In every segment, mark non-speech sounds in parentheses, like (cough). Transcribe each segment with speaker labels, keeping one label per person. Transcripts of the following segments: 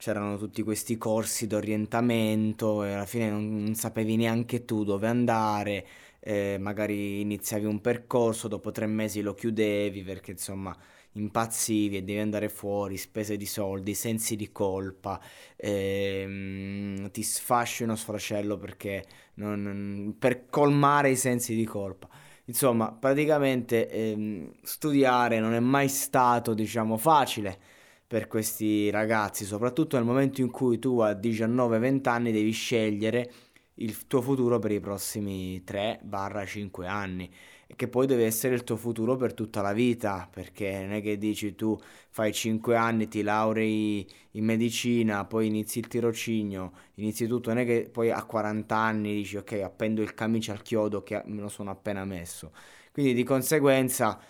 Speaker 1: c'erano tutti questi corsi d'orientamento e alla fine non, non sapevi neanche tu dove andare, eh, magari iniziavi un percorso, dopo tre mesi lo chiudevi perché insomma impazzivi e devi andare fuori, spese di soldi, sensi di colpa, ehm, ti sfasci uno sfracello perché non, per colmare i sensi di colpa. Insomma, praticamente ehm, studiare non è mai stato, diciamo, facile per questi ragazzi, soprattutto nel momento in cui tu a 19-20 anni devi scegliere il tuo futuro per i prossimi 3-5 anni che poi deve essere il tuo futuro per tutta la vita, perché non è che dici tu fai 5 anni, ti laurei in medicina, poi inizi il tirocinio, inizi tutto, non è che poi a 40 anni dici ok appendo il camice al chiodo che me lo sono appena messo. Quindi di conseguenza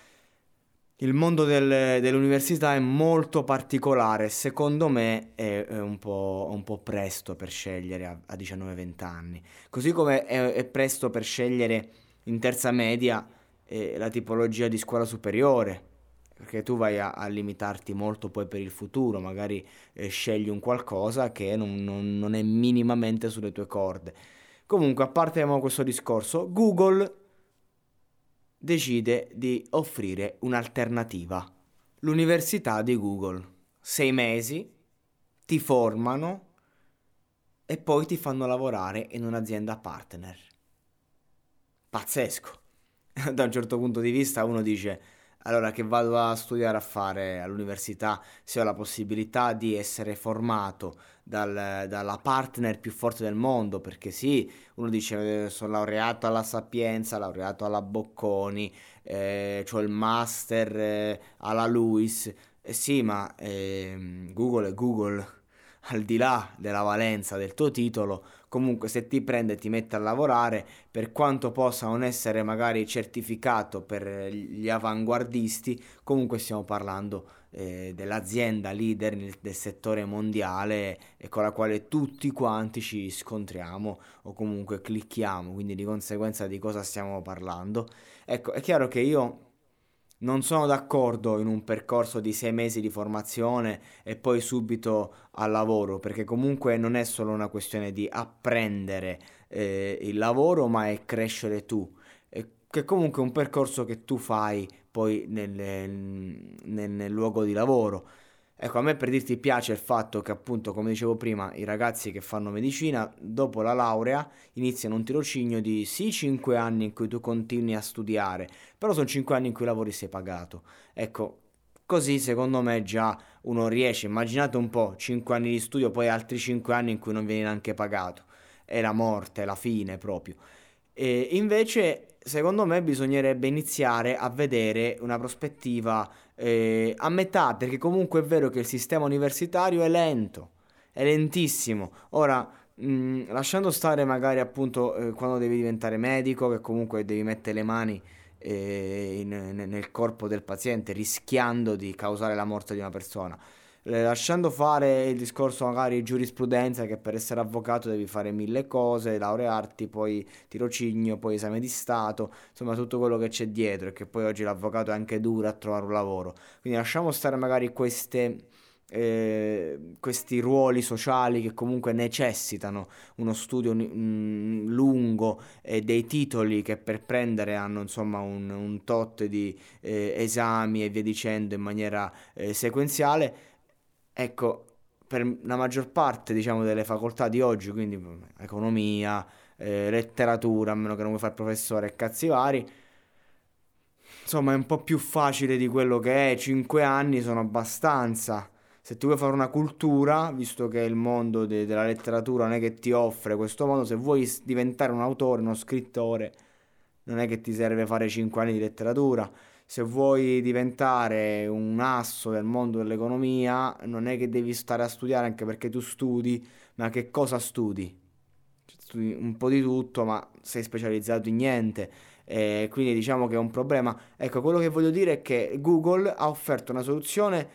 Speaker 1: il mondo del, dell'università è molto particolare, secondo me è, è un, po', un, po', presto per scegliere a, a 19-20 anni, così come è, è, presto per scegliere in terza media eh, la tipologia di scuola superiore, perché tu vai a, a limitarti molto poi per il futuro, magari eh, scegli un qualcosa che non, non, non è minimamente sulle tue corde. Comunque, a parte questo discorso, Google decide di offrire un'alternativa. L'università di Google. Sei mesi, ti formano e poi ti fanno lavorare in un'azienda partner. Pazzesco. (laughs) Da un certo punto di vista uno dice allora che vado a studiare a fare all'università se ho la possibilità di essere formato dal, dalla partner più forte del mondo, perché sì, uno dice eh, sono laureato alla Sapienza, laureato alla Bocconi, eh, ho il master eh, alla Lewis, eh sì, ma ehm, Google è Google, al di là della valenza del tuo titolo, comunque se ti prende e ti mette a lavorare, per quanto possa non essere magari certificato per gli avanguardisti, comunque stiamo parlando eh, dell'azienda leader nel, del settore mondiale e con la quale tutti quanti ci scontriamo o comunque clicchiamo, quindi di conseguenza di cosa stiamo parlando. Ecco, è chiaro che io non sono d'accordo in un percorso di sei mesi di formazione e poi subito al lavoro, perché comunque non è solo una questione di apprendere eh, il lavoro, ma è crescere tu. E che comunque è un percorso che tu fai poi nel, nel, nel luogo di lavoro. Ecco, a me per dirti piace il fatto che appunto, come dicevo prima, i ragazzi che fanno medicina, dopo la laurea, iniziano un tirocinio di sì 5 anni in cui tu continui a studiare, però sono 5 anni in cui lavori sei pagato. Ecco, così secondo me già uno riesce, immaginate un po', 5 anni di studio, poi altri 5 anni in cui non vieni neanche pagato. È la morte, è la fine proprio. E invece secondo me bisognerebbe iniziare a vedere una prospettiva eh, a metà, perché comunque è vero che il sistema universitario è lento, è lentissimo. Ora, mh, lasciando stare magari appunto eh, quando devi diventare medico, che comunque devi mettere le mani eh, in, nel corpo del paziente rischiando di causare la morte di una persona lasciando fare il discorso magari giurisprudenza che per essere avvocato devi fare mille cose, laurearti, poi tirocinio, poi esame di Stato, insomma tutto quello che c'è dietro e che poi oggi l'avvocato è anche duro a trovare un lavoro. Quindi lasciamo stare magari queste... Eh, questi ruoli sociali che comunque necessitano uno studio mm, lungo e dei titoli che per prendere hanno insomma un, un tot di eh, esami e via dicendo in maniera eh, sequenziale ecco, per la maggior parte, diciamo, delle facoltà di oggi, quindi economia, eh, letteratura, a meno che non vuoi fare professore e cazzi vari, insomma è un po' più facile di quello che è, 5 anni sono abbastanza. Se tu vuoi fare una cultura, visto che il mondo de- della letteratura non è che ti offre questo mondo, se vuoi diventare un autore, uno scrittore, non è che ti serve fare 5 anni di letteratura se vuoi diventare un asso del mondo dell'economia, non è che devi stare a studiare anche perché tu studi, ma che cosa studi? studi un po' di tutto, ma sei specializzato in niente. Eh, quindi diciamo che è un problema. Ecco, quello che voglio dire è che Google ha offerto una soluzione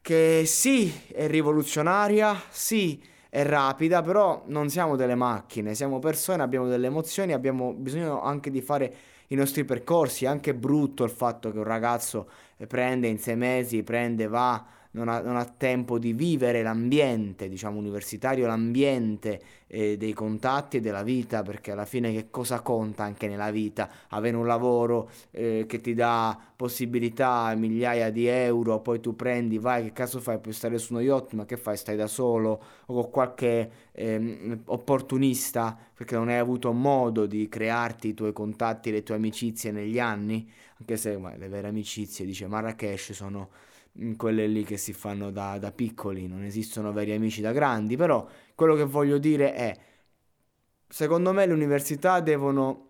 Speaker 1: che sì è rivoluzionaria, sì è rapida, però non siamo delle macchine, siamo persone, abbiamo delle emozioni, abbiamo bisogno anche di fare i nostri percorsi. È anche brutto il fatto che un ragazzo prende in sei mesi, prende, va non ha, non ha tempo di vivere l'ambiente, diciamo, universitario, l'ambiente eh, dei contatti e della vita, perché alla fine che cosa conta anche nella vita? Avere un lavoro eh, che ti dà possibilità, migliaia di euro, poi tu prendi, vai, che caso fai? Puoi stare su uno yacht, ma che fai? Stai da solo o con qualche eh, opportunista perché non hai avuto modo di crearti i tuoi contatti, le tue amicizie negli anni, anche se ma, le vere amicizie, dice Marrakesh, sono quelle lì che si fanno da, da piccoli, non esistono veri amici da grandi, però quello che voglio dire è, secondo me le università devono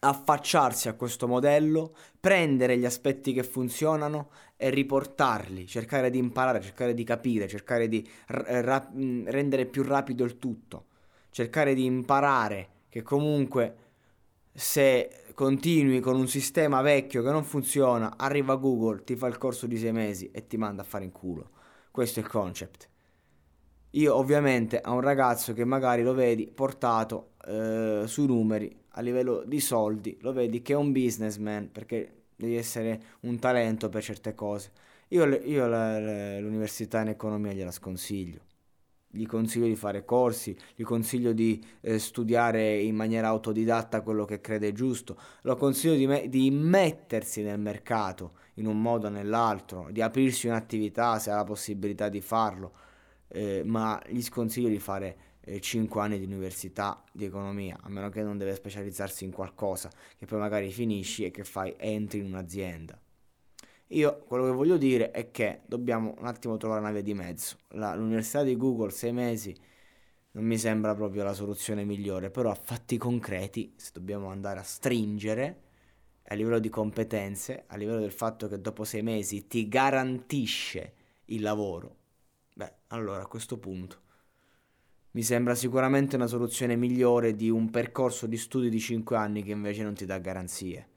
Speaker 1: affacciarsi a questo modello, prendere gli aspetti che funzionano e riportarli, cercare di imparare, cercare di capire, cercare di ra- rendere più rapido il tutto, cercare di imparare che comunque se continui con un sistema vecchio che non funziona, arriva Google, ti fa il corso di sei mesi e ti manda a fare in culo. Questo è il concept. Io ovviamente a un ragazzo che magari lo vedi portato eh, sui numeri a livello di soldi, lo vedi che è un businessman perché devi essere un talento per certe cose. Io, io l'università in economia gliela sconsiglio gli consiglio di fare corsi, gli consiglio di eh, studiare in maniera autodidatta quello che crede giusto, lo consiglio di, me- di mettersi nel mercato in un modo o nell'altro, di aprirsi un'attività se ha la possibilità di farlo, eh, ma gli sconsiglio di fare eh, 5 anni di università di economia, a meno che non deve specializzarsi in qualcosa che poi magari finisci e che fai entri in un'azienda. Io quello che voglio dire è che dobbiamo un attimo trovare una via di mezzo. La, l'università di Google, sei mesi, non mi sembra proprio la soluzione migliore, però a fatti concreti, se dobbiamo andare a stringere, a livello di competenze, a livello del fatto che dopo sei mesi ti garantisce il lavoro, beh, allora a questo punto mi sembra sicuramente una soluzione migliore di un percorso di studi di 5 anni che invece non ti dà garanzie.